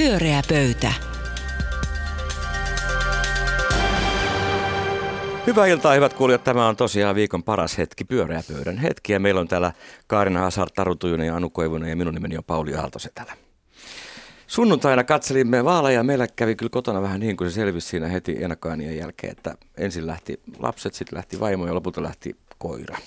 Pyöreä pöytä. Hyvää iltaa, hyvät kuulijat. Tämä on tosiaan viikon paras hetki, pyöreä pöydän hetki. Ja meillä on täällä Kaarina Hasar, Taru Tujunen ja Anu Koivunen ja minun nimeni on Pauli Aaltosen täällä. Sunnuntaina katselimme vaaleja ja meillä kävi kyllä kotona vähän niin kuin se selvisi siinä heti ennakkoäänien jälkeen, että ensin lähti lapset, sitten lähti vaimo ja lopulta lähti koira.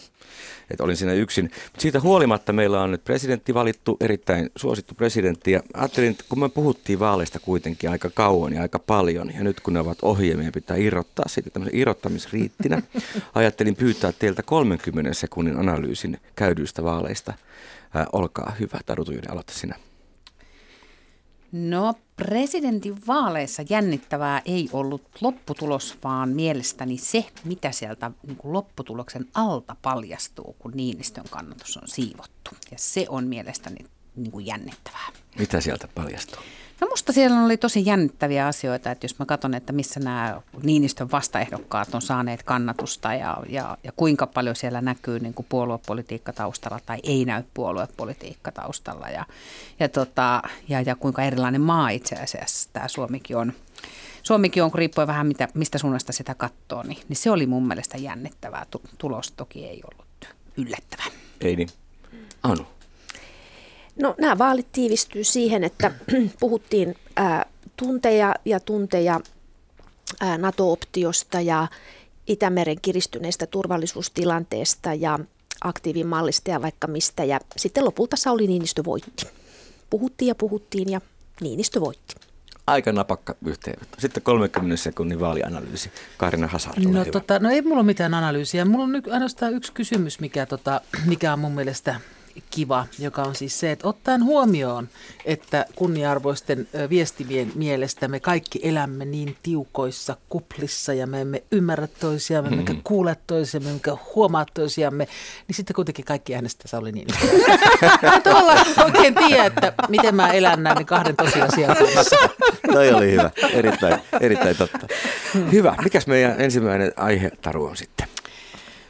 Että olin siinä yksin. Mutta siitä huolimatta meillä on nyt presidentti valittu, erittäin suosittu presidentti. Ja ajattelin, että kun me puhuttiin vaaleista kuitenkin aika kauan ja aika paljon, ja nyt kun ne ovat ohi meidän pitää irrottaa siitä tämmöisen irrottamisriittinä, ajattelin pyytää teiltä 30 sekunnin analyysin käydyistä vaaleista. Ää, olkaa hyvä, Taru Tujunen, aloita sinä. No presidentin vaaleissa jännittävää ei ollut lopputulos, vaan mielestäni se, mitä sieltä niin kuin lopputuloksen alta paljastuu, kun Niinistön kannatus on siivottu. Ja se on mielestäni niin kuin jännittävää. Mitä sieltä paljastuu? No musta siellä oli tosi jännittäviä asioita, että jos mä katson, että missä nämä Niinistön vastaehdokkaat on saaneet kannatusta ja, ja, ja kuinka paljon siellä näkyy niin kuin puoluepolitiikka taustalla tai ei näy puoluepolitiikka taustalla ja, ja, tota, ja, ja kuinka erilainen maa itse asiassa tämä Suomikin on. Suomikin on, kun riippuen vähän mitä, mistä suunnasta sitä katsoo, niin, niin se oli mun mielestä jännittävää. Tulos toki ei ollut yllättävä. Ei niin. Anu. No nämä vaalit tiivistyy siihen, että puhuttiin ää, tunteja ja tunteja ää, NATO-optiosta ja Itämeren kiristyneestä turvallisuustilanteesta ja aktiivimallista ja vaikka mistä. Ja sitten lopulta Sauli Niinistö voitti. Puhuttiin ja puhuttiin ja Niinistö voitti. Aika napakka yhteenvetto. Sitten 30 sekunnin vaalianalyysi. Karina Hazard, no, tota, no ei mulla ole mitään analyysiä. Mulla on nyt ainoastaan yksi kysymys, mikä, tota, mikä on mun mielestä kiva, joka on siis se, että ottaen huomioon, että kunniarvoisten viestimien mielestä me kaikki elämme niin tiukoissa kuplissa ja me emme ymmärrä toisiamme, mm. emmekä kuule toisiamme, emmekä huomaa toisiamme, niin sitten kuitenkin kaikki äänestää Sauli Niinistö. Mä tavallaan oikein tiedä, että miten mä elän näiden kahden tosiasian kanssa. Toi oli hyvä. Erittäin, erittäin totta. Hyvä. Mikäs meidän ensimmäinen aihe, Taru, on sitten?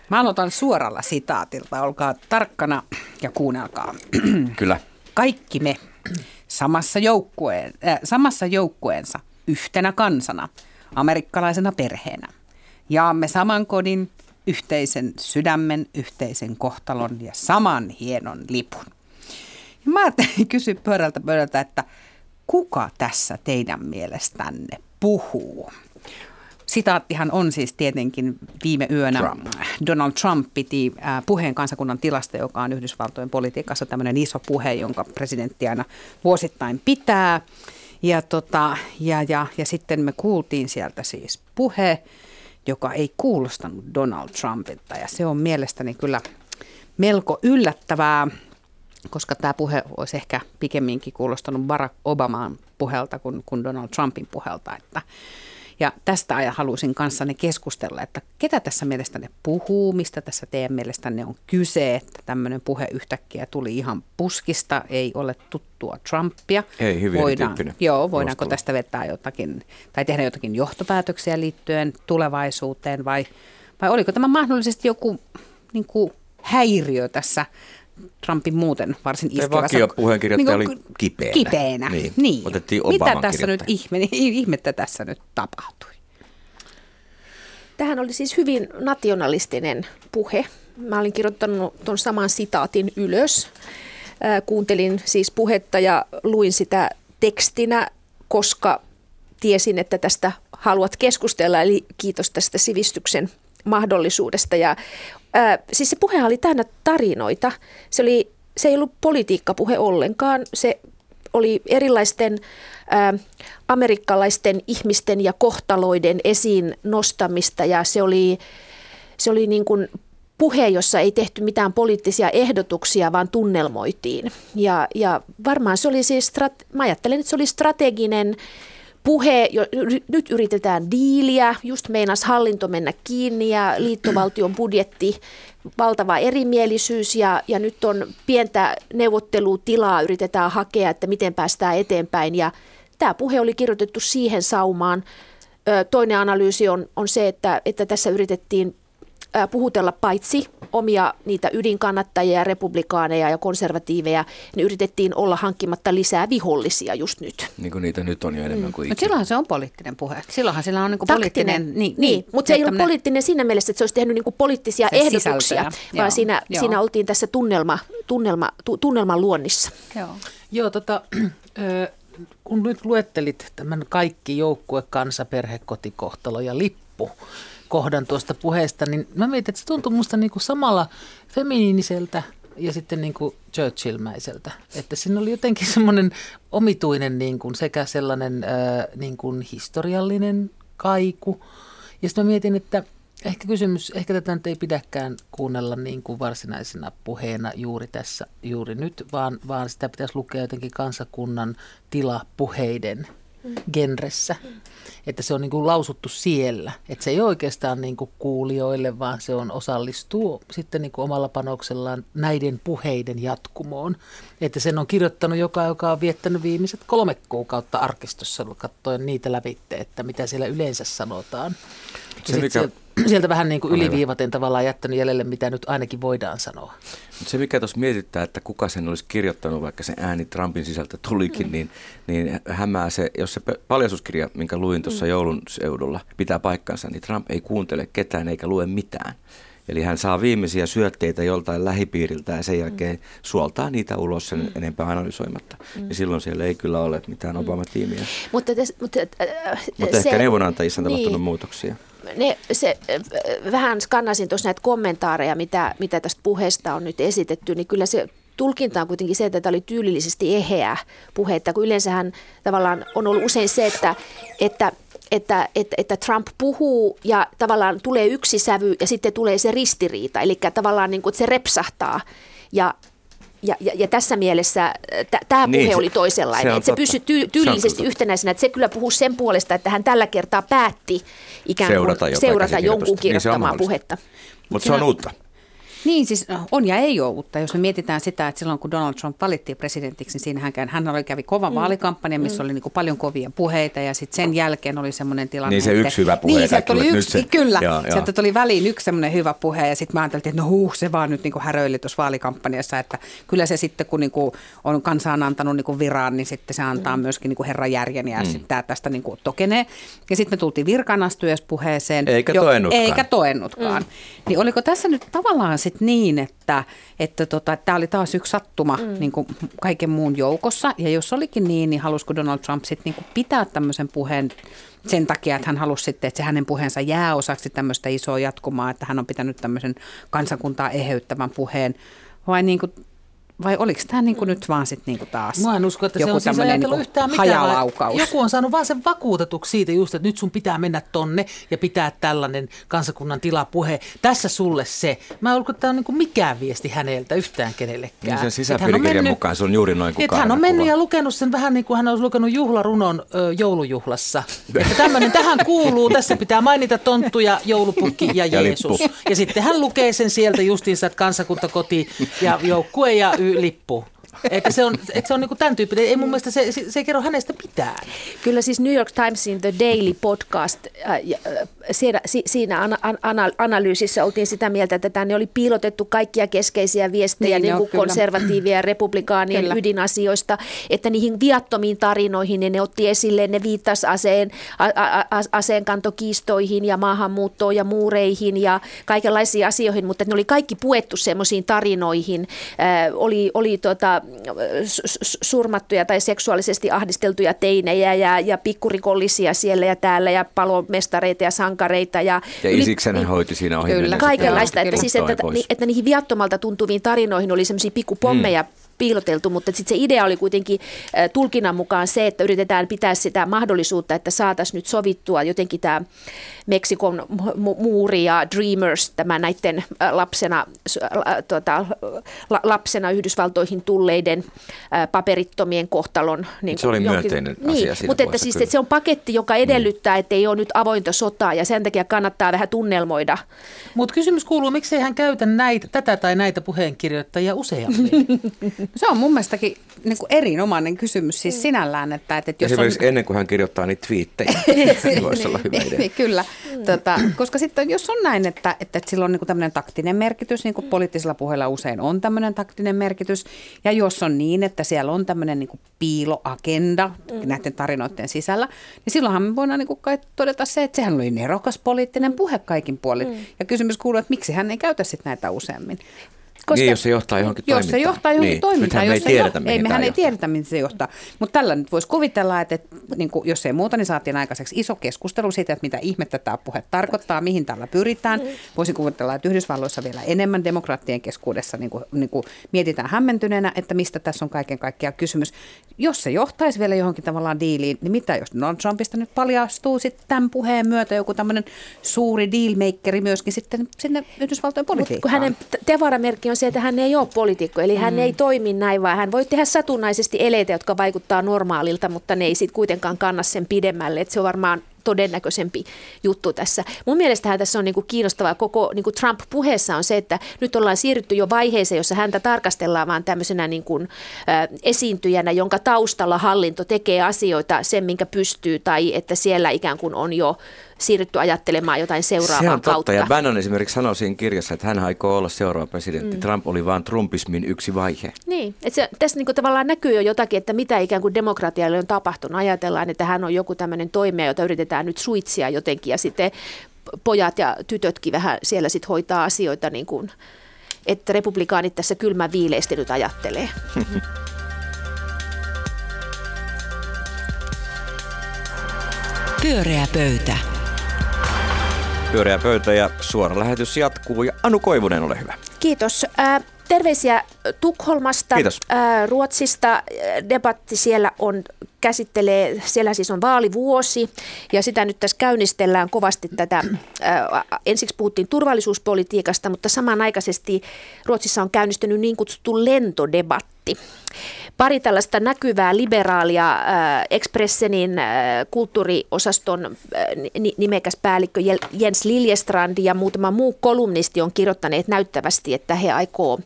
Mä aloitan suoralla sitaatilta. Olkaa tarkkana ja kuunnelkaa. Kyllä. Kaikki me samassa, joukkueen, äh, samassa joukkueensa yhtenä kansana, amerikkalaisena perheenä. Jaamme saman kodin, yhteisen sydämen, yhteisen kohtalon ja saman hienon lipun. Ja mä ajattelin kysyä pöydältä pöydältä, että kuka tässä teidän mielestänne puhuu? Sitaattihan on siis tietenkin viime yönä. Trump. Donald Trump piti äh, puheen kansakunnan tilasta, joka on Yhdysvaltojen politiikassa tämmöinen iso puhe, jonka presidentti aina vuosittain pitää. Ja, tota, ja, ja, ja sitten me kuultiin sieltä siis puhe, joka ei kuulostanut Donald Trumpilta. Ja se on mielestäni kyllä melko yllättävää, koska tämä puhe olisi ehkä pikemminkin kuulostanut Barack Obamaan puhelta kuin, kuin Donald Trumpin puhelta. Että, ja tästä ajan halusin kanssanne keskustella, että ketä tässä mielestänne puhuu, mistä tässä teidän mielestänne on kyse, että tämmöinen puhe yhtäkkiä tuli ihan puskista, ei ole tuttua Trumpia. Ei, hyvin Voidaan, Joo, voidaanko tästä vetää jotakin, tai tehdä jotakin johtopäätöksiä liittyen tulevaisuuteen, vai, vai oliko tämä mahdollisesti joku niin kuin häiriö tässä Trumpin muuten varsin iskevässä... vakio puheenkirjoittaja niin oli kipeänä. Kipeänä, Niin. niin. Otettiin Mitä Obaman tässä nyt ihme, ihmettä tässä nyt tapahtui? Tähän oli siis hyvin nationalistinen puhe. Mä olin kirjoittanut tuon saman sitaatin ylös. Kuuntelin siis puhetta ja luin sitä tekstinä, koska tiesin, että tästä haluat keskustella. Eli kiitos tästä sivistyksen mahdollisuudesta. Ja, ää, siis se puhe oli täynnä tarinoita. Se, oli, se ei ollut politiikkapuhe ollenkaan. Se oli erilaisten ä, amerikkalaisten ihmisten ja kohtaloiden esiin nostamista ja se oli, se oli niin kuin puhe, jossa ei tehty mitään poliittisia ehdotuksia, vaan tunnelmoitiin. Ja, ja varmaan se oli siis, strat- mä ajattelen, että se oli strateginen puhe, jo, nyt yritetään diiliä, just meinas hallinto mennä kiinni ja liittovaltion budjetti, valtava erimielisyys ja, ja nyt on pientä neuvottelutilaa yritetään hakea, että miten päästään eteenpäin ja tämä puhe oli kirjoitettu siihen saumaan. Toinen analyysi on, on se, että, että tässä yritettiin puhutella paitsi omia niitä ydinkannattajia, republikaaneja ja konservatiiveja, niin yritettiin olla hankkimatta lisää vihollisia just nyt. Niin kuin niitä nyt on jo enemmän kuin Mutta silloinhan se on poliittinen puhe. Silloinhan sillä on niin poliittinen... Niin, niin, niin mutta se ei ole poliittinen siinä mielessä, että se olisi tehnyt niin poliittisia ehdotuksia, sisältöjä. vaan joo, siinä, joo. siinä oltiin tässä tunnelma, tunnelma, tu, tunnelman luonnissa. Joo, joo tota, kun nyt luettelit tämän kaikki joukkue, kansa, perhe, kotikohtalo ja lippu, kohdan tuosta puheesta, niin mä mietin, että se tuntuu musta niin kuin samalla feminiiniseltä ja sitten niin kuin Churchillmäiseltä. Että siinä oli jotenkin semmoinen omituinen niin kuin sekä sellainen niin kuin historiallinen kaiku. Ja sitten mä mietin, että ehkä kysymys, ehkä tätä nyt ei pidäkään kuunnella niin kuin varsinaisena puheena juuri tässä, juuri nyt, vaan, vaan sitä pitäisi lukea jotenkin kansakunnan tila puheiden genressä. Että se on niin kuin lausuttu siellä. Että se ei oikeastaan niin kuin kuulijoille, vaan se on osallistuu sitten niin kuin omalla panoksellaan näiden puheiden jatkumoon. Että sen on kirjoittanut joka, joka on viettänyt viimeiset kolme kuukautta arkistossa katsoen niitä lävitte, että mitä siellä yleensä sanotaan. Se, mikä... sieltä, sieltä vähän niin kuin yliviivaten tavallaan jättänyt jäljelle, mitä nyt ainakin voidaan sanoa. Se, mikä tuossa mietittää, että kuka sen olisi kirjoittanut, vaikka se ääni Trumpin sisältä tulikin, mm. niin, niin hämää se, jos se paljasuskirja, minkä luin tuossa mm. joulun seudulla, pitää paikkansa, niin Trump ei kuuntele ketään eikä lue mitään. Eli hän saa viimeisiä syötteitä joltain lähipiiriltä ja sen jälkeen mm. suoltaa niitä ulos sen mm. enempää analysoimatta. Mm. Ja silloin siellä ei kyllä ole mitään Obama-tiimiä. Mutta, des, mutta, äh, mutta se, ehkä neuvonantajissa on niin, tapahtunut muutoksia. Ne, se, äh, vähän skannasin tuossa näitä kommentaareja, mitä, mitä tästä puheesta on nyt esitetty, niin kyllä se tulkinta on kuitenkin se, että tämä oli tyylillisesti eheä puhetta, kun yleensähän tavallaan on ollut usein se, että, että että, että, että Trump puhuu ja tavallaan tulee yksi sävy ja sitten tulee se ristiriita, eli tavallaan niin kuin, että se repsahtaa. Ja ja, ja, ja tässä mielessä tämä puhe niin, oli toisenlainen, se että se pysyi ty- tyylillisesti se yhtenäisenä, että se kyllä puhuu sen puolesta, että hän tällä kertaa päätti ikään kuin seurata, seurata jonkun kirjoittamaa niin puhetta. Mutta se on uutta. Niin, siis on ja ei ole uutta. Jos me mietitään sitä, että silloin kun Donald Trump valittiin presidentiksi, niin siinähän hän oli, kävi kova mm. vaalikampanja, missä mm. oli niin kuin paljon kovia puheita ja sitten sen jälkeen oli semmoinen tilanne. Niin se yksi hyvä puhe. Niin, sieltä tuli yksi, se, kyllä, joo, sieltä tuli väliin yksi semmoinen hyvä puhe ja sitten mä ajattelin, että no huh, se vaan nyt niin kuin häröili tuossa vaalikampanjassa, että kyllä se sitten kun niin kuin on kansaan antanut niin kuin viraan, niin sitten se antaa mm. myöskin niin kuin herran järjen ja mm. sitten tämä tästä niin kuin tokenee. Ja sitten me tultiin virkanastujaspuheeseen. Eikä toennutkaan. Eikä toennutkaan. Mm. Niin oliko tässä nyt tavallaan sitten niin, että että tota, tämä oli taas yksi sattuma mm. niin kuin kaiken muun joukossa. Ja jos olikin niin, niin halusiko Donald Trump sitten niin pitää tämmöisen puheen sen takia, että hän halusi sitten, että se hänen puheensa jää osaksi tämmöistä isoa jatkumaa, että hän on pitänyt tämmöisen kansakuntaa eheyttävän puheen. Vai niin kuin vai oliko tämä niinku nyt vaan sitten niinku taas Mä en usko, että joku se on siis niinku yhtään mitään. Joku on saanut vaan sen vakuutetuksi siitä just, että nyt sun pitää mennä tonne ja pitää tällainen kansakunnan tilapuhe. Tässä sulle se. Mä en usko, että tämä on niinku mikään viesti häneltä yhtään kenellekään. Niin sen sisäpiirikirjan mukaan se on juuri noin kuin Hän on mennyt ja lukenut sen vähän niin kuin hän olisi lukenut juhlarunon ö, joulujuhlassa. että tämmöinen tähän kuuluu, tässä pitää mainita tonttu ja joulupukki ja, ja Jeesus. Lippu. Ja sitten hän lukee sen sieltä justiinsa, että kansakunta koti ja joukkue ja lippu. Että se on, että se on niinku tämän tyyppinen. Ei mun mielestä se, se, se ei kerro hänestä mitään. Kyllä siis New York Timesin The Daily podcast, äh, äh, siinä, siinä ana, ana, analyysissä oltiin sitä mieltä, että tänne oli piilotettu kaikkia keskeisiä viestejä niin, niin kuin konservatiivia ja republikaanien kyllä. ydinasioista, että niihin viattomiin tarinoihin ne, ne otti esille, ne viittasi aseen, a, a, a, aseenkantokiistoihin ja maahanmuuttoon ja muureihin ja kaikenlaisiin asioihin, mutta ne oli kaikki puettu semmoisiin tarinoihin. Äh, oli oli tota, surmattuja tai seksuaalisesti ahdisteltuja teinejä ja, ja pikkurikollisia siellä ja täällä ja palomestareita ja sankareita. Ja, ja Isiksen niin, hoiti siinä ohi. Kyllä, kaikenlaista. Että, siis, että, että, että niihin viattomalta tuntuviin tarinoihin oli semmoisia pikkupommeja mm piiloteltu, mutta sitten se idea oli kuitenkin tulkinnan mukaan se, että yritetään pitää sitä mahdollisuutta, että saataisiin nyt sovittua jotenkin tämä Meksikon muuri ja Dreamers, tämä näiden lapsena, tuota, lapsena Yhdysvaltoihin tulleiden paperittomien kohtalon. Niin se oli myönteinen niin, asia Mutta että siis, että se on paketti, joka edellyttää, että ei ole nyt avointa sotaa ja sen takia kannattaa vähän tunnelmoida. Mutta kysymys kuuluu, miksi hän käytä näitä, tätä tai näitä puheenkirjoittajia useammin? Se on mun mielestäkin niin kuin erinomainen kysymys siis mm. sinällään. Että, että jos Esimerkiksi on... ennen kuin hän kirjoittaa niitä twiittejä, voisi olla hyvä idea. Kyllä, tota, koska sitten jos on näin, että, että sillä on niin tämmöinen taktinen merkitys, niin kuin poliittisilla puheilla usein on tämmöinen taktinen merkitys, ja jos on niin, että siellä on tämmöinen niin piiloagenda mm. näiden tarinoiden sisällä, niin silloinhan me voidaan niin kai todeta se, että sehän oli nerokas poliittinen puhe kaikin puolin. Mm. Ja kysymys kuuluu, että miksi hän ei käytä sitten näitä useammin. Koska, niin, jos se johtaa johonkin jos toimintaan. Jos se johtaa johonkin niin. toimintaan. Jos me ei tiedetä, jo, ei, mehän ei tiedetä, mihin se johtaa. Mutta tällä nyt voisi kuvitella, että, että niin kuin, jos ei muuta, niin saatiin aikaiseksi iso keskustelu siitä, että mitä ihmettä tämä puhe tarkoittaa, mihin tällä pyritään. Mm. Voisi kuvitella, että Yhdysvalloissa vielä enemmän demokraattien keskuudessa niin kuin, niin kuin mietitään hämmentyneenä, että mistä tässä on kaiken kaikkiaan kysymys. Jos se johtaisi vielä johonkin tavallaan diiliin, niin mitä jos Donald Trumpista nyt paljastuu sitten tämän puheen myötä joku tämmöinen suuri dealmakeri myöskin sitten sinne Yhdysvaltojen politiikkaan? Mut kun hänen tevaramerkki on se, että hän ei ole poliitikko, eli hän mm. ei toimi näin, vaan hän voi tehdä satunnaisesti eleitä, jotka vaikuttaa normaalilta, mutta ne ei sitten kuitenkaan kanna sen pidemmälle. Et se on varmaan todennäköisempi juttu tässä. Mun mielestähän tässä on niin kuin kiinnostavaa koko niin kuin Trump-puheessa on se, että nyt ollaan siirrytty jo vaiheeseen, jossa häntä tarkastellaan vaan tämmöisenä niin kuin, ä, esiintyjänä, jonka taustalla hallinto tekee asioita sen, minkä pystyy, tai että siellä ikään kuin on jo siirrytty ajattelemaan jotain seuraavaa Se on totta. kautta. Ja Bannon esimerkiksi sanoi siinä kirjassa, että hän aikoo olla seuraava presidentti. Mm. Trump oli vain Trumpismin yksi vaihe. Niin, että se, tässä niin tavallaan näkyy jo jotakin, että mitä ikään kuin demokratialle on tapahtunut. Ajatellaan, että hän on joku tämmöinen toimija, jota yritetään nyt suitsia jotenkin ja sitten pojat ja tytötkin vähän siellä sitten hoitaa asioita niin kuin, että republikaanit tässä kylmän viileesti nyt ajattelee. Pyöreä pöytä. Pyöreä pöytä ja suora lähetys jatkuu. Ja Anu Koivunen, ole hyvä. Kiitos. Äh, terveisiä Tukholmasta, Kiitos. Äh, Ruotsista. Debatti siellä on käsittelee, siellä siis on vaalivuosi ja sitä nyt tässä käynnistellään kovasti tätä, äh, ensiksi puhuttiin turvallisuuspolitiikasta, mutta samanaikaisesti Ruotsissa on käynnistynyt niin kutsuttu lentodebatti. Pari näkyvää liberaalia äh, Expressenin äh, kulttuuriosaston äh, nimekäs päällikkö Jens Liljestrand ja muutama muu kolumnisti on kirjoittaneet näyttävästi, että he aikoo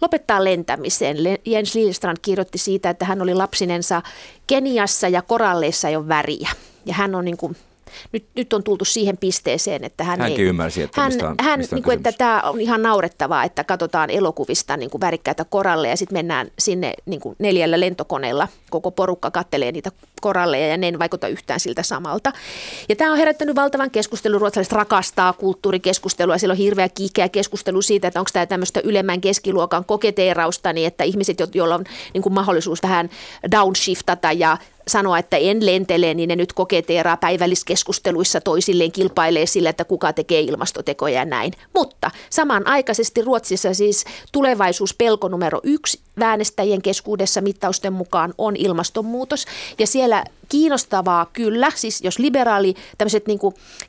lopettaa lentämisen. Jens Liljestrand kirjoitti siitä, että hän oli lapsinensa Keniassa ja koralleissa ei ole väriä. Ja hän on niin kuin nyt, nyt on tultu siihen pisteeseen, että hän Hänkin ei, ymmärsi, että hän, mistä on, hän, mistä on niin kuin, että tämä on ihan naurettavaa, että katsotaan elokuvista niin kuin värikkäitä koralleja ja sitten mennään sinne niin kuin neljällä lentokoneella, koko porukka kattelee niitä koralleja ja ne ei vaikuta yhtään siltä samalta. Ja tämä on herättänyt valtavan keskustelun, ruotsalaiset rakastaa kulttuurikeskustelua, siellä on hirveä kiikeä keskustelu siitä, että onko tämä tämmöistä ylemmän keskiluokan koketeerausta, niin että ihmiset, joilla on niin kuin mahdollisuus vähän downshiftata ja sanoa, että en lentele, niin ne nyt koketeeraa päivälliskeskusteluissa toisilleen kilpailee sillä, että kuka tekee ilmastotekoja ja näin. Mutta samanaikaisesti Ruotsissa siis tulevaisuuspelko numero yksi äänestäjien keskuudessa mittausten mukaan on ilmastonmuutos. Ja siellä kiinnostavaa kyllä, siis jos liberaali, tämmöiset niin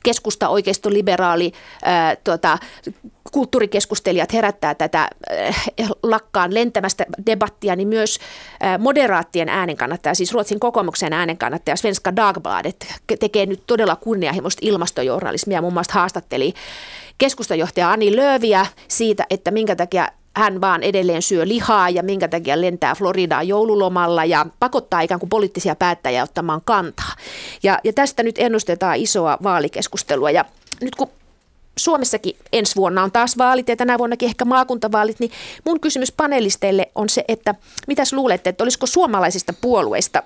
keskusta, oikeisto, liberaali, ää, tota, kulttuurikeskustelijat herättää tätä äh, lakkaan lentämästä debattia, niin myös äh, moderaattien äänenkannattaja, siis Ruotsin kokoomuksen äänenkannattaja Svenska Dagbladet tekee nyt todella kunnianhimoista ilmastojournalismia, muun muassa haastatteli keskustajohtaja Ani Lööviä siitä, että minkä takia hän vaan edelleen syö lihaa ja minkä takia lentää Floridaan joululomalla ja pakottaa ikään kuin poliittisia päättäjiä ottamaan kantaa. Ja, ja tästä nyt ennustetaan isoa vaalikeskustelua ja nyt kun Suomessakin ensi vuonna on taas vaalit ja tänä vuonnakin ehkä maakuntavaalit, niin mun kysymys panelisteille on se, että mitäs luulette, että olisiko suomalaisista puolueista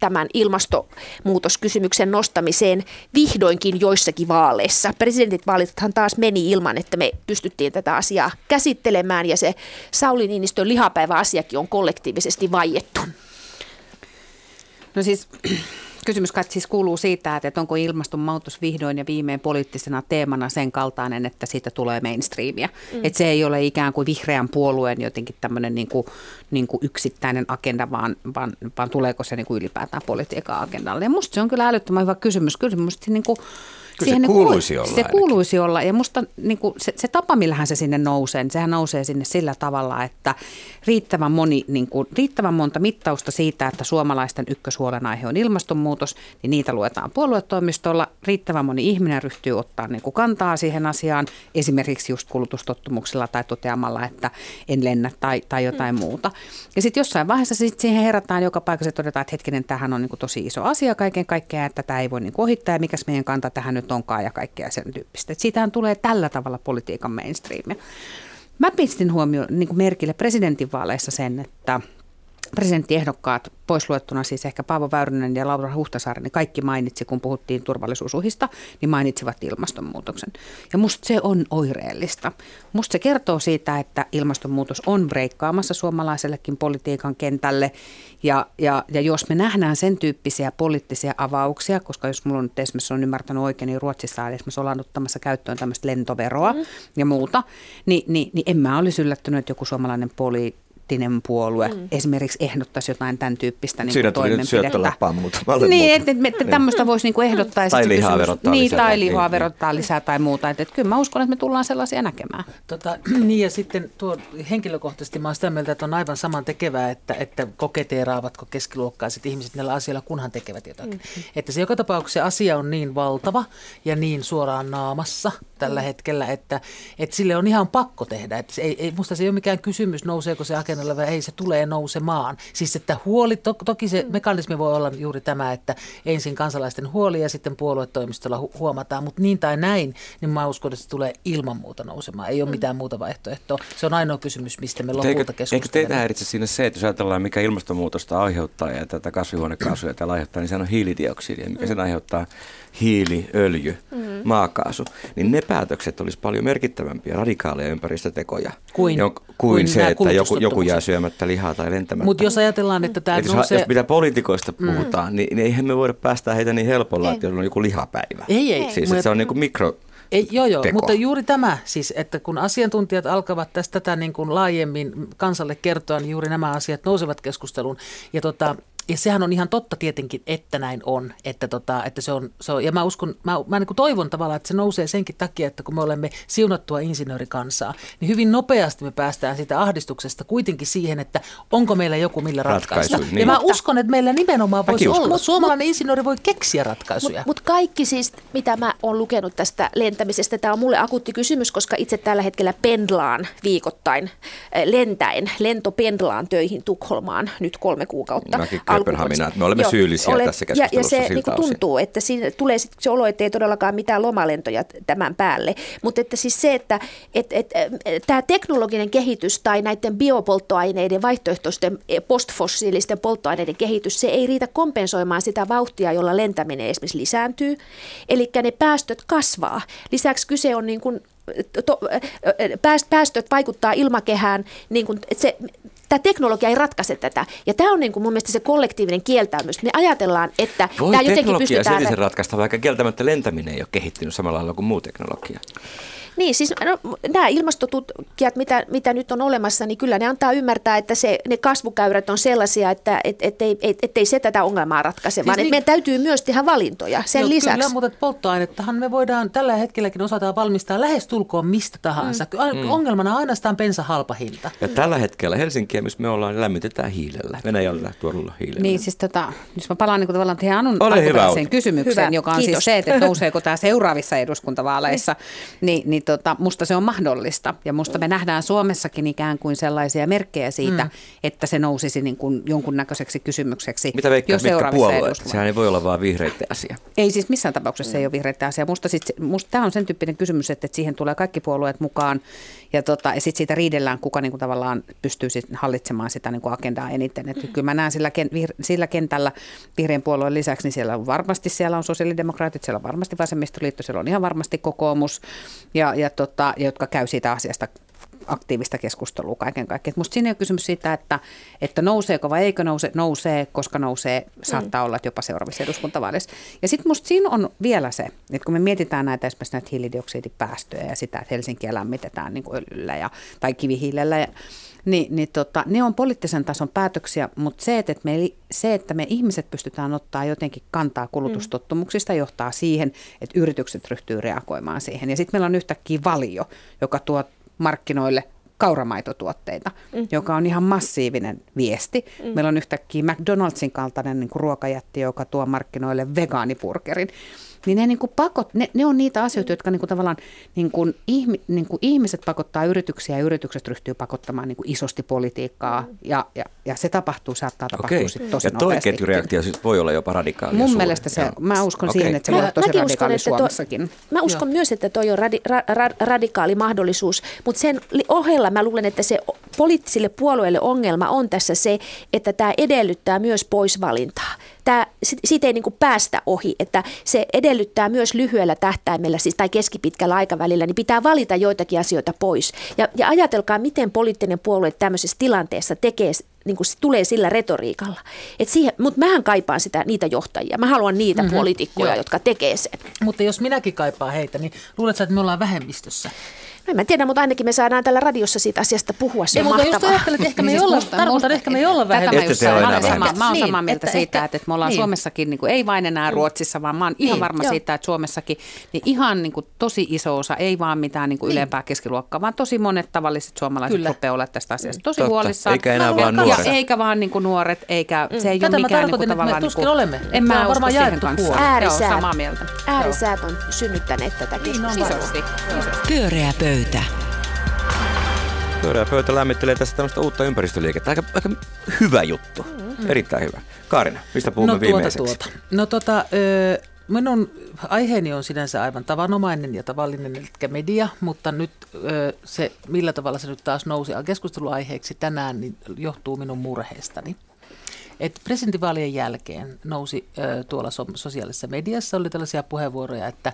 tämän ilmastonmuutoskysymyksen nostamiseen vihdoinkin joissakin vaaleissa. Presidentinvaalithan taas meni ilman, että me pystyttiin tätä asiaa käsittelemään ja se Sauli Niinistön lihapäiväasiakin on kollektiivisesti vaiettu. No siis Kysymys kai siis kuuluu siitä, että onko ilmastonmuutos vihdoin ja viimein poliittisena teemana sen kaltainen, että siitä tulee mainstreamia. Mm. Että se ei ole ikään kuin vihreän puolueen jotenkin tämmöinen niin kuin, niin kuin yksittäinen agenda, vaan, vaan, vaan tuleeko se niin kuin ylipäätään politiikan agendalle. Ja musta se on kyllä älyttömän hyvä kysymys. Kyllä musta niin kuin, Kyllä se kuuluisi olla. Se ainakin. kuuluisi olla ja musta niin kuin se, se tapa, millähän se sinne nousee, niin sehän nousee sinne sillä tavalla, että riittävän, moni, niin kuin, riittävän monta mittausta siitä, että suomalaisten ykköshuolenaihe on ilmastonmuutos, niin niitä luetaan puoluetoimistolla. Riittävän moni ihminen ryhtyy ottaa niin kuin kantaa siihen asiaan, esimerkiksi just kulutustottumuksella tai toteamalla, että en lennä tai, tai jotain mm. muuta. Ja sitten jossain vaiheessa sit siihen herätään joka paikassa todetaan, että hetkinen, tähän on niin kuin tosi iso asia kaiken kaikkiaan, että tämä ei voi niin kuin ohittaa ja mikäs meidän kanta tähän nyt onkaan ja kaikkea sen tyyppistä. Et siitähän tulee tällä tavalla politiikan mainstreamia. Mä pistin huomioon niin merkille presidentinvaaleissa sen, että – presidenttiehdokkaat, pois luettuna siis ehkä Paavo Väyrynen ja Laura Huhtasaari, niin kaikki mainitsi, kun puhuttiin turvallisuusuhista, niin mainitsivat ilmastonmuutoksen. Ja musta se on oireellista. Musta se kertoo siitä, että ilmastonmuutos on breikkaamassa suomalaisellekin politiikan kentälle. Ja, ja, ja jos me nähdään sen tyyppisiä poliittisia avauksia, koska jos mulla on nyt esimerkiksi on ymmärtänyt oikein, niin Ruotsissa on esimerkiksi ollaan ottamassa käyttöön tämmöistä lentoveroa mm. ja muuta, niin, niin, niin en mä olisi yllättynyt, että joku suomalainen poliitikko poliittinen puolue mm. esimerkiksi ehdottaisi jotain tämän tyyppistä niin Siinä tuli nyt muutamalle Niin, että, että, että tämmöistä voisi niin ehdottaa. tai lihaa verottaa niin, lisää. Tai lihaa niin, verottaa niin. lisää tai muuta. Että, että kyllä mä uskon, että me tullaan sellaisia näkemään. Tota, niin ja sitten tuo henkilökohtaisesti mä olen sitä mieltä, että on aivan saman tekevää, että, että koketeeraavatko keskiluokkaiset ihmiset näillä asioilla, kunhan tekevät jotakin. Mm. Että se joka tapauksessa asia on niin valtava ja niin suoraan naamassa tällä mm. hetkellä, että, että sille on ihan pakko tehdä. Että se ei, ei, musta se ei ole mikään kysymys, nouseeko se agenda agendalle vai ei, se tulee nousemaan. Siis että huoli, to, toki se mekanismi voi olla juuri tämä, että ensin kansalaisten huoli ja sitten puoluetoimistolla hu- huomataan, mutta niin tai näin, niin mä uskon, että se tulee ilman muuta nousemaan. Ei ole mitään muuta vaihtoehtoa. Se on ainoa kysymys, mistä me lopulta eikö, keskustelemme. Eikö teitä häiritse siinä se, että jos ajatellaan, mikä ilmastonmuutosta aiheuttaa ja tätä kasvihuonekaasuja täällä aiheuttaa, niin se on hiilidioksidi, mikä sen aiheuttaa hiili, öljy, mm. maakaasu, niin ne päätökset olisi paljon merkittävämpiä, radikaaleja ympäristötekoja kuin, jo, kuin, kuin se, että joku, joku jää syömättä lihaa tai lentämättä. Mutta jos ajatellaan, että tämä nousee... Jos mitä poliitikoista mm. puhutaan, mm. niin, niin eihän me voida päästää heitä niin helpolla, ei. että jos on joku lihapäivä. Ei, ei. Siis että se on niin kuin mikro... Ei, joo, joo, teko. mutta juuri tämä siis, että kun asiantuntijat alkavat tästä tätä niin kuin laajemmin kansalle kertoa, niin juuri nämä asiat nousevat keskusteluun. Ja tota, ja sehän on ihan totta tietenkin, että näin on. Että tota, että se on, se on, ja mä uskon, mä, mä niin kuin toivon tavallaan, että se nousee senkin takia, että kun me olemme siunattua insinöörikansaa, niin hyvin nopeasti me päästään sitä ahdistuksesta kuitenkin siihen, että onko meillä joku millä ratkaista. Ratkaisu, niin. Ja mä uskon, että meillä nimenomaan voisi olla. Mut, Suomalainen mut, insinööri voi keksiä ratkaisuja. Mutta mut kaikki siis, mitä mä oon lukenut tästä lentämisestä, tämä on mulle akuutti kysymys, koska itse tällä hetkellä pendlaan viikoittain lentäen, lentopendlaan töihin Tukholmaan nyt kolme kuukautta. Mäkin Kööpenhaminaan, että me olemme Joo, syyllisiä olet, tässä keskustelussa Ja, ja se niin tuntuu, että siinä tulee sit se olo, että ei todellakaan mitään lomalentoja tämän päälle. Mutta että siis se, että et, et, tämä teknologinen kehitys tai näiden biopolttoaineiden, vaihtoehtoisten e, postfossiilisten polttoaineiden kehitys, se ei riitä kompensoimaan sitä vauhtia, jolla lentäminen esimerkiksi lisääntyy. Eli ne päästöt kasvaa. Lisäksi kyse on niin kuin to, päästöt vaikuttaa ilmakehään, niin kuin, että se, tämä teknologia ei ratkaise tätä. Ja tämä on niin kuin mun mielestä se kollektiivinen kieltäymys. Me ajatellaan, että Voi tämä jotenkin pystytään... Voi ratkaista, vaikka kieltämättä lentäminen ei ole kehittynyt samalla lailla kuin muu teknologia. Niin, siis no, nämä ilmastotutkijat, mitä, mitä nyt on olemassa, niin kyllä ne antaa ymmärtää, että se, ne kasvukäyrät on sellaisia, että et, et, ei, et, et ei se tätä ongelmaa ratkaise, siis vaan niin, meidän täytyy myös tehdä valintoja sen joo, lisäksi. Kyllä, mutta polttoainettahan me voidaan tällä hetkelläkin osataan valmistaa lähes tulkoon mistä tahansa. Mm. Ongelmana on ainoastaan bensa halpa hinta. Ja tällä hetkellä Helsinkiä, missä me ollaan, niin lämmitetään hiilellä, Venäjällä tuolla hiilellä. Niin, siis tota, jos mä palaan niin tavallaan tähän Anun kysymykseen, hyvä. joka on siis Kiitos. siis se, että nouseeko tämä seuraavissa eduskuntavaaleissa, niin, niin tota, musta se on mahdollista. Ja musta me nähdään Suomessakin ikään kuin sellaisia merkkejä siitä, mm. että se nousisi niin kuin jonkunnäköiseksi kysymykseksi Mitä veikkaa, mitkä puolueet? Sehän ei voi olla vain vihreiden asia. Ei siis missään tapauksessa mm. se ei ole vihreiden asia. Musta, sit, musta tämä on sen tyyppinen kysymys, että, että siihen tulee kaikki puolueet mukaan ja, tota, ja sitten siitä riidellään, kuka niin kuin tavallaan pystyy sit hallitsemaan sitä niin kuin agendaa eniten. Et mm. Kyllä mä näen sillä, sillä kentällä vihreän puolueen lisäksi, niin siellä on varmasti siellä on sosiaalidemokraatit, siellä on varmasti vasemmistoliitto, siellä on ihan varmasti kokoomus ja, ja tota, jotka käy siitä asiasta aktiivista keskustelua kaiken kaikkiaan. Musta siinä ei ole kysymys siitä, että, että nouseeko vai eikö nouse, nousee, koska nousee, saattaa mm. olla että jopa seuraavissa eduskuntavaaleissa. Ja sitten musta siinä on vielä se, että kun me mietitään näitä esimerkiksi näitä hiilidioksidipäästöjä ja sitä, että Helsinkiä lämmitetään niin kuin öljyllä ja, tai kivihiilellä ja niin, niin tota, ne on poliittisen tason päätöksiä, mutta se että, me, se, että me ihmiset pystytään ottaa jotenkin kantaa kulutustottumuksista, mm. johtaa siihen, että yritykset ryhtyy reagoimaan siihen. Ja sitten meillä on yhtäkkiä valio, joka tuo markkinoille kauramaitotuotteita, mm. joka on ihan massiivinen viesti. Mm. Meillä on yhtäkkiä McDonald'sin kaltainen niin kuin ruokajätti, joka tuo markkinoille vegaanipurkerin niin ne, niin kuin pakot, ne, ne on niitä asioita, jotka niin kuin tavallaan niin kuin ihmi, niin kuin ihmiset pakottaa yrityksiä ja yritykset ryhtyy pakottamaan niin kuin isosti politiikkaa ja, ja, ja se tapahtuu, saattaa tapahtua Okei. sitten tosi Ja toi nopeasti. ketjureaktio siis voi olla jopa radikaalia. Mun suuri. mielestä se, Joo. mä uskon Okei. siihen, että se Mä- voi olla tosi mäkin uskon, radikaali että toi- Suomessakin. Mä uskon myös, että toi on radi, ra, ra, radikaali mahdollisuus, mutta sen ohella mä luulen, että se poliittisille puolueille ongelma on tässä se, että tämä edellyttää myös poisvalintaa. Tää, sit- siitä ei niinku päästä ohi, että se edellyttää myös lyhyellä tähtäimellä siis, tai keskipitkällä aikavälillä, niin pitää valita joitakin asioita pois. Ja, ja ajatelkaa, miten poliittinen puolue tämmöisessä tilanteessa tekee niin kuin se tulee sillä retoriikalla. Et siihen, mutta mähän kaipaan sitä, niitä johtajia. Mä haluan niitä mm-hmm. poliitikkoja, jotka tekee sen. Mutta jos minäkin kaipaan heitä, niin luuletko, että me ollaan vähemmistössä? No en mä tiedä, mutta ainakin me saadaan täällä radiossa siitä asiasta puhua. Se Ei, on mutta just ajattelen, että ehkä me Niin ei siis olla, tarkoitan, ehkä me ei olla Tätä mä just Ette te ole sanon. enää Mä olen sama- vähemmistössä. Mä oon Niin, samaa mieltä että siitä, ehkä- että, että me ollaan niin. Suomessakin, niin kuin, ei vain enää Ruotsissa, vaan mä oon ihan Niin, varma joo. siitä, että Suomessakin niin ihan niin kuin, tosi iso osa, ei vaan mitään niin kuin ylempää keskiluokkaa, vaan tosi monet tavalliset suomalaiset Kyllä. rupeaa olla tästä asiasta tosi Totta. huolissaan. Eikä enää Ja- vaan ja nuoret. Eikä vaan niin kuin nuoret, eikä se ei Tätä ole mä mikään niin kuin, tarkoitin, että me tavallaan... tuskin niin kuin- olemme. En mä on usko varmaan siihen kanssa. Äärisäät. samaa mieltä. Äärisäät on synnyttäneet tätä Niin on keskustelua. Pyöreä pöytä. Pyörää pöytä lämmittelee tässä tämmöistä uutta ympäristöliikettä. Aika, aika hyvä juttu. Mm. Erittäin hyvä. Kaarina, mistä puhumme no, tuota, viimeiseksi? tuota. No tota, ö, minun aiheeni on sinänsä aivan tavanomainen ja tavallinen, eli media, mutta nyt ö, se, millä tavalla se nyt taas nousi keskusteluaiheeksi tänään, niin johtuu minun murheestani. Et presidentinvaalien jälkeen nousi ö, tuolla so- sosiaalisessa mediassa, oli tällaisia puheenvuoroja, että,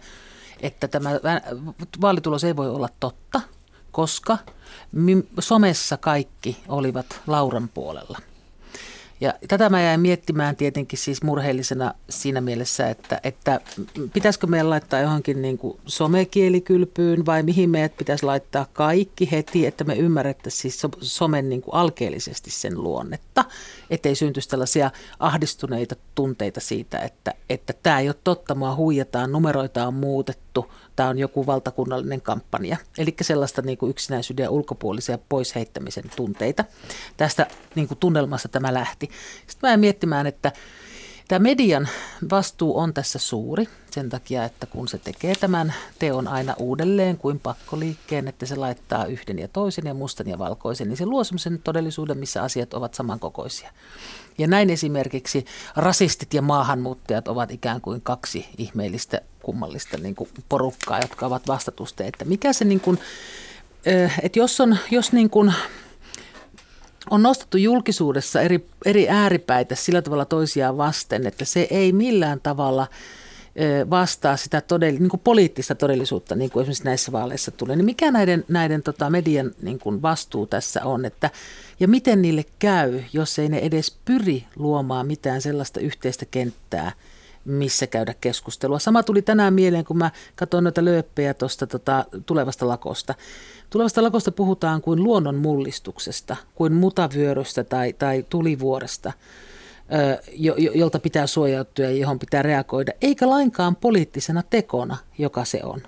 että tämä vaalitulos ei voi olla totta, koska somessa kaikki olivat Lauran puolella. Ja tätä mä jäin miettimään tietenkin siis murheellisena siinä mielessä, että, että pitäisikö meidän laittaa johonkin niin kuin somekielikylpyyn vai mihin meidät pitäisi laittaa kaikki heti, että me ymmärrettäisiin siis so- somen niin kuin alkeellisesti sen luonnetta, ettei syntyisi tällaisia ahdistuneita tunteita siitä, että, että tämä ei ole totta, mua huijataan, numeroita on muutettu, tämä on joku valtakunnallinen kampanja. Eli sellaista niin kuin yksinäisyyden ja ulkopuolisia poisheittämisen tunteita. Tästä niin kuin tunnelmasta tämä lähti. Sitten mä miettimään, että tämä median vastuu on tässä suuri sen takia, että kun se tekee tämän teon aina uudelleen kuin pakkoliikkeen, että se laittaa yhden ja toisen ja mustan ja valkoisen, niin se luo sellaisen todellisuuden, missä asiat ovat samankokoisia. Ja näin esimerkiksi rasistit ja maahanmuuttajat ovat ikään kuin kaksi ihmeellistä kummallista niin kuin porukkaa, jotka ovat vastatuste, että mikä se niin kuin, että jos on, jos niin kuin on nostettu julkisuudessa eri, eri ääripäitä sillä tavalla toisiaan vasten, että se ei millään tavalla vastaa sitä todell, niin kuin poliittista todellisuutta, niin kuin esimerkiksi näissä vaaleissa tulee. Niin mikä näiden, näiden tota median niin kuin vastuu tässä on, että, ja miten niille käy, jos ei ne edes pyri luomaan mitään sellaista yhteistä kenttää, missä käydä keskustelua. Sama tuli tänään mieleen, kun mä katsoin noita lööppejä tuosta tota, tulevasta lakosta. Tulevasta lakosta puhutaan kuin luonnon mullistuksesta, kuin mutavyörystä tai, tai tulivuoresta, jo, jo, jolta pitää suojautua ja johon pitää reagoida, eikä lainkaan poliittisena tekona, joka se on.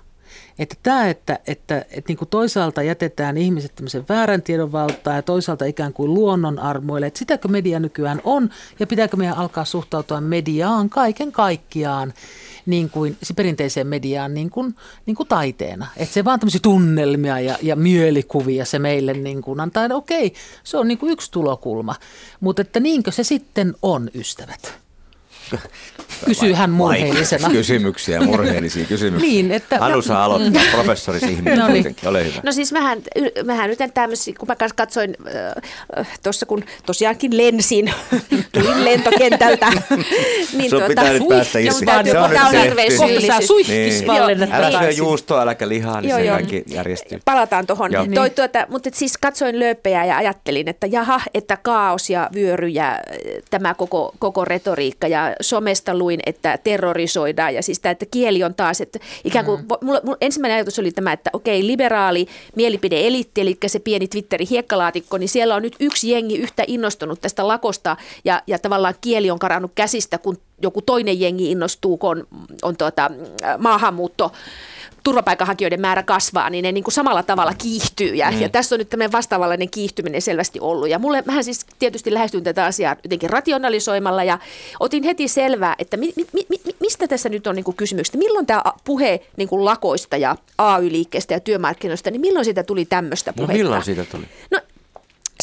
Että tämä, että, että, että niin kuin toisaalta jätetään ihmiset tämmöisen väärän tiedon valtaan ja toisaalta ikään kuin luonnon armoille, että sitäkö media nykyään on ja pitääkö meidän alkaa suhtautua mediaan kaiken kaikkiaan niin kuin se perinteiseen mediaan niin kuin, niin kuin taiteena. Että se vaan tämmöisiä tunnelmia ja, ja mielikuvia se meille niin kuin antaa. Okei, se on niin kuin yksi tulokulma, mutta että niinkö se sitten on, ystävät? Kysyy hän murheellisena. Kysymyksiä, murheellisia kysymyksiä. Niin, että- Anu saa aloittaa, professori ihminen No niin. kuitenkin, ole hyvä. No siis mähän, mähän nyt tämmöisiä, kun mä kanssa katsoin äh, tuossa, kun tosiaankin lensin, tulin lentokentältä. niin Sun pitää nyt päästä irti. Se on nyt tehty. Kohta saa syyllisyys. suihkis Niin. Älä syö juustoa, äläkä lihaa, niin Joo, se joo. kaikki järjestyy. Palataan tuohon. Toi, tuota, mutta et siis katsoin lööppejä ja ajattelin, että jaha, että kaos ja vyöry ja äh, tämä koko, koko retoriikka. Ja somesta luin, että terrorisoidaan ja siis tämä, että kieli on taas, että ikään kuin, mm. mulla, mulla ensimmäinen ajatus oli tämä, että okei, liberaali mielipide-eliitti, eli se pieni Twitterin hiekkalaatikko, niin siellä on nyt yksi jengi yhtä innostunut tästä lakosta ja, ja tavallaan kieli on karannut käsistä, kun joku toinen jengi innostuu, kun on, on tuota, maahanmuutto turvapaikanhakijoiden määrä kasvaa, niin ne niin kuin samalla tavalla kiihtyy. Ja, mm. ja tässä on nyt tämmöinen vastaavanlainen kiihtyminen selvästi ollut. Ja mulle, mähän siis tietysti lähestyn tätä asiaa jotenkin rationalisoimalla ja otin heti selvää, että mi, mi, mi, mistä tässä nyt on niin kuin kysymyksestä. Milloin tämä puhe niin kuin lakoista ja AY-liikkeestä ja työmarkkinoista, niin milloin siitä tuli tämmöistä puhetta? No milloin siitä tuli? No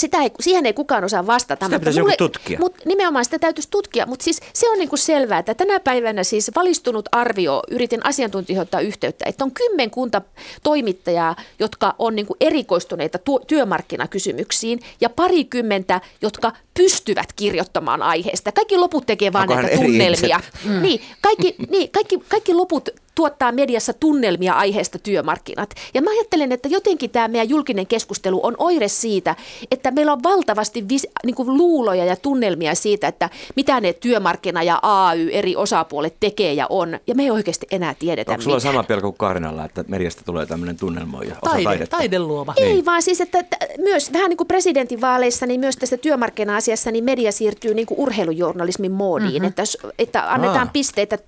sitä ei, siihen ei kukaan osaa vastata. Sitä pitäisi mulle, tutkia. Mut nimenomaan sitä täytyisi tutkia, mutta siis se on niinku selvää, että tänä päivänä siis valistunut arvio, yritin asiantuntijoita ottaa yhteyttä, että on kymmenkunta toimittajaa, jotka on niinku erikoistuneita tu- työmarkkinakysymyksiin ja parikymmentä, jotka pystyvät kirjoittamaan aiheesta. Kaikki loput tekee vain näitä tunnelmia. Mm. Niin, kaikki, niin, kaikki, kaikki loput tuottaa mediassa tunnelmia aiheesta työmarkkinat. Ja mä ajattelen, että jotenkin tämä meidän julkinen keskustelu on oire siitä, että meillä on valtavasti vis, niin kuin luuloja ja tunnelmia siitä, että mitä ne työmarkkina ja AY eri osapuolet tekee ja on. Ja me ei oikeasti enää tiedetä Onko sulla mitä. sama pelko kuin Kaarinalla, että mediasta tulee tämmöinen tunnelmoija, osa Taide, taidetta? Taideluova. Ei niin. vaan siis, että, että myös vähän niin kuin presidentinvaaleissa, niin myös tässä työmarkkina-asiassa, niin media siirtyy niin kuin urheilujournalismin moodiin, mm-hmm. että, että annetaan Aa. pisteitä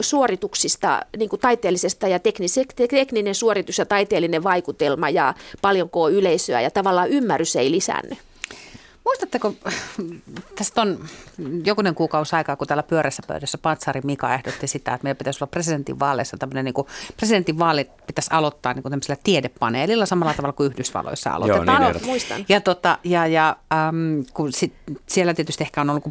suorituksista niin kuin taiteellisesta ja teknis, tekninen suoritus ja taiteellinen vaikutelma ja paljonko yleisöä ja tavallaan ymmärrys ei lisänny. Muistatteko, tästä on jokunen kuukausi aikaa, kun täällä pyörässä pöydässä Patsari Mika ehdotti sitä, että meidän pitäisi olla presidentin vaaleissa tämmöinen, niin kuin, presidentin vaalit pitäisi aloittaa niin kuin tämmöisellä tiedepaneelilla samalla tavalla kuin Yhdysvalloissa aloitetaan. Joo, niin Muistan. Ja, tota, ja, ja äm, kun sit, siellä tietysti ehkä on ollut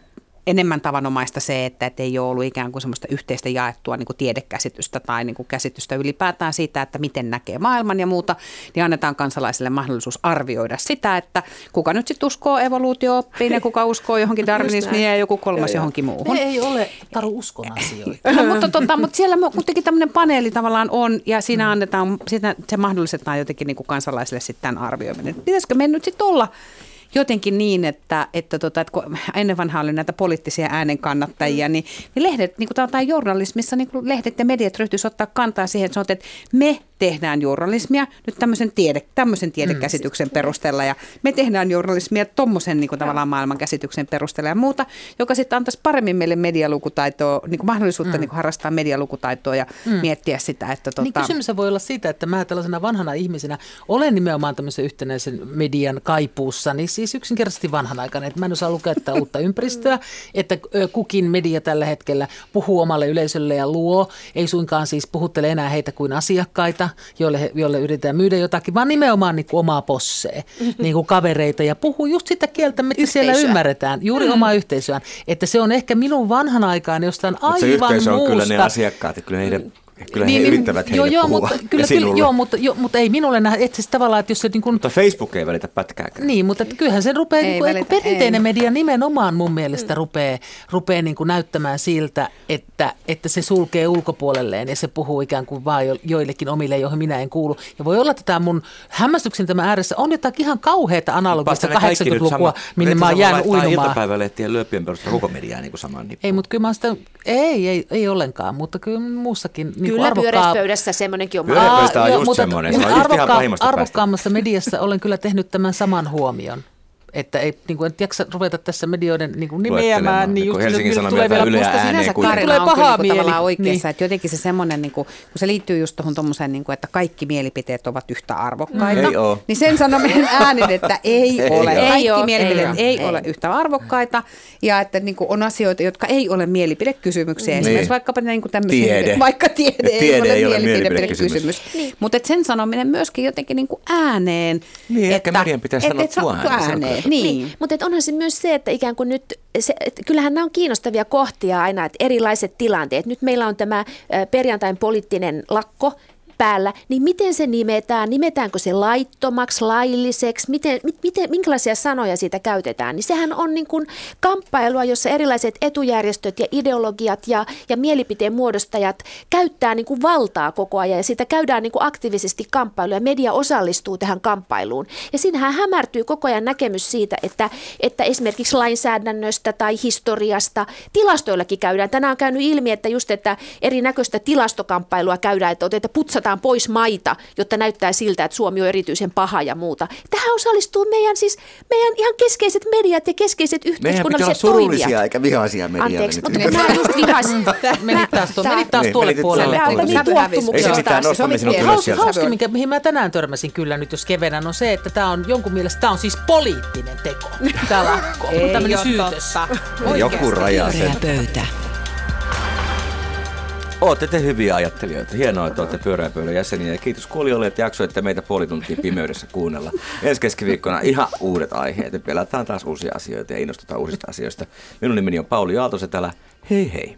enemmän tavanomaista se, että et ei ole ollut ikään kuin semmoista yhteistä jaettua niin kuin tiedekäsitystä tai niin kuin käsitystä ylipäätään siitä, että miten näkee maailman ja muuta, niin annetaan kansalaisille mahdollisuus arvioida sitä, että kuka nyt sitten uskoo evoluutio-oppiin ja kuka uskoo johonkin darwinismiin ja joku kolmas joo, johonkin muuhun. Ne ei ole taru uskon asioita. no, mutta, tota, mutta siellä kuitenkin tämmöinen paneeli tavallaan on ja siinä mm. annetaan, siinä se mahdollistetaan jotenkin niin kuin kansalaisille sitten tämän arvioiminen. Pitäisikö me nyt sitten olla jotenkin niin, että, että, tota, että kun ennen vanhaa oli näitä poliittisia äänenkannattajia, mm. niin, niin lehdet, niin kuin journalismissa, niin kuin lehdet ja mediat ryhtyisivät ottaa kantaa siihen, että, sanot, että me tehdään journalismia nyt tämmöisen, tiede, tämmöisen tiedekäsityksen mm. perusteella ja me tehdään journalismia tuommoisen niin tavallaan maailmankäsityksen perusteella ja muuta, joka sitten antaisi paremmin meille medialukutaitoa, niin kuin mahdollisuutta mm. niin kuin harrastaa medialukutaitoa ja mm. miettiä sitä, että... Tota... Niin kysymys voi olla siitä, että mä tällaisena vanhana ihmisenä olen nimenomaan tämmöisen yhtenäisen median kaipuussa, niin siis yksinkertaisesti vanhanaikainen, että mä en osaa lukea uutta ympäristöä, että kukin media tällä hetkellä puhuu omalle yleisölle ja luo, ei suinkaan siis puhuttele enää heitä kuin asiakkaita, joille, joille yritetään myydä jotakin, vaan nimenomaan niin kuin omaa possee, niin kuin kavereita ja puhuu just sitä kieltä, mitä siellä ymmärretään, juuri mm. omaa yhteisöään. Että se on ehkä minun vanhan aikaan jostain aivan Mut se yhteisö on muusta. kyllä ne asiakkaat, kyllä heidän Kyllä niin, he niin, yrittävät joo, joo, puhua. Mutta, kyllä, kyllä, joo, mutta, jo, mutta ei minulle nähdä, että siis tavallaan, että jos se niin kuin, Mutta Facebook ei välitä pätkääkään. Niin, mutta että kyllähän se rupeaa, ei niin kuin, välitä, perinteinen ei. media nimenomaan mun mielestä mm. rupeaa, rupeaa niin kuin näyttämään siltä, että, että se sulkee ulkopuolelleen ja se puhuu ikään kuin vaan joillekin omille, joihin minä en kuulu. Ja voi olla, että tämä mun hämmästyksen tämä ääressä on jotakin ihan kauheata analogista 80-lukua, minne mä oon jäänyt uinumaan. iltapäivälehtien lööpien perusteella koko mediaa niin kuin samaan Ei, mutta kyllä mä sitä, ei, ei, ei ollenkaan, mutta kyllä muussakin niin kyllä arvokkaa, pyöräispöydässä semmoinenkin on. Pyöräpöydästä on just semmoinen, se on arvokka, arvokkaammassa mediassa olen kyllä tehnyt tämän saman huomion että ei niin kuin, en jaksa ruveta tässä medioiden niin kuin nimeämään, niin just Helsingin tulee, tulee vielä musta sinänsä Karina on paha kyllä tavallaan oikeassa, niin. että jotenkin se semmoinen, niin kuin, kun se liittyy just tuohon tuommoiseen, niin kuin, että kaikki mielipiteet ovat yhtä arvokkaita, mm. ei niin sen sanominen äänen, että ei, ei ole. Ei kaikki ole, mielipiteet ei, ei, ei ole yhtä arvokkaita ja että niin kuin, on asioita, jotka ei ole mielipidekysymyksiä. Niin. Esimerkiksi vaikkapa niin kuin tämmöisiä, tiede. vaikka tiede, tiede ei, ole mielipidekysymys. Niin. Mutta sen sanominen myöskin jotenkin niin kuin ääneen. Niin, ehkä median pitäisi sanoa ääneen. Niin. niin. Mutta onhan se myös se, että ikään kuin nyt, se, että kyllähän nämä on kiinnostavia kohtia aina, että erilaiset tilanteet. Nyt meillä on tämä perjantain poliittinen lakko, päällä, niin miten se nimetään? Nimetäänkö se laittomaksi, lailliseksi? Miten, miten, minkälaisia sanoja siitä käytetään? Niin sehän on niin kuin kamppailua, jossa erilaiset etujärjestöt ja ideologiat ja, ja mielipiteen muodostajat käyttää niin kuin valtaa koko ajan ja siitä käydään niin kuin aktiivisesti kamppailua ja media osallistuu tähän kamppailuun. Ja siinähän hämärtyy koko ajan näkemys siitä, että, että esimerkiksi lainsäädännöstä tai historiasta tilastoillakin käydään. Tänään on käynyt ilmi, että just, että erinäköistä tilastokamppailua käydään, että otetaan putsata otetaan pois maita, jotta näyttää siltä, että Suomi on erityisen paha ja muuta. Tähän osallistuu meidän siis meidän ihan keskeiset mediat ja keskeiset yhteiskunnalliset Meidän surullisia toimijat. eikä vihaisia medialle. Anteeksi, mutta mä oon just vihais. Menit taas, tuo, menit taas tuolle puolelle. Ylös sieltä. Hauska, mikä, mihin mä tänään törmäsin kyllä nyt, jos kevenän, on se, että tämä on jonkun mielestä, tämä on siis poliittinen teko. Tämä lakko, tämmöinen syytös. Joku raja sen. pöytä. Ootte te hyviä ajattelijoita. Hienoa, että olette pyöräpöydän jäseniä. Ja kiitos kuulijoille, että jaksoitte meitä puoli tuntia pimeydessä kuunnella. Ensi keskiviikkona ihan uudet aiheet. Ja pelataan taas uusia asioita ja innostutaan uusista asioista. Minun nimeni on Pauli Aaltosetälä. Hei hei.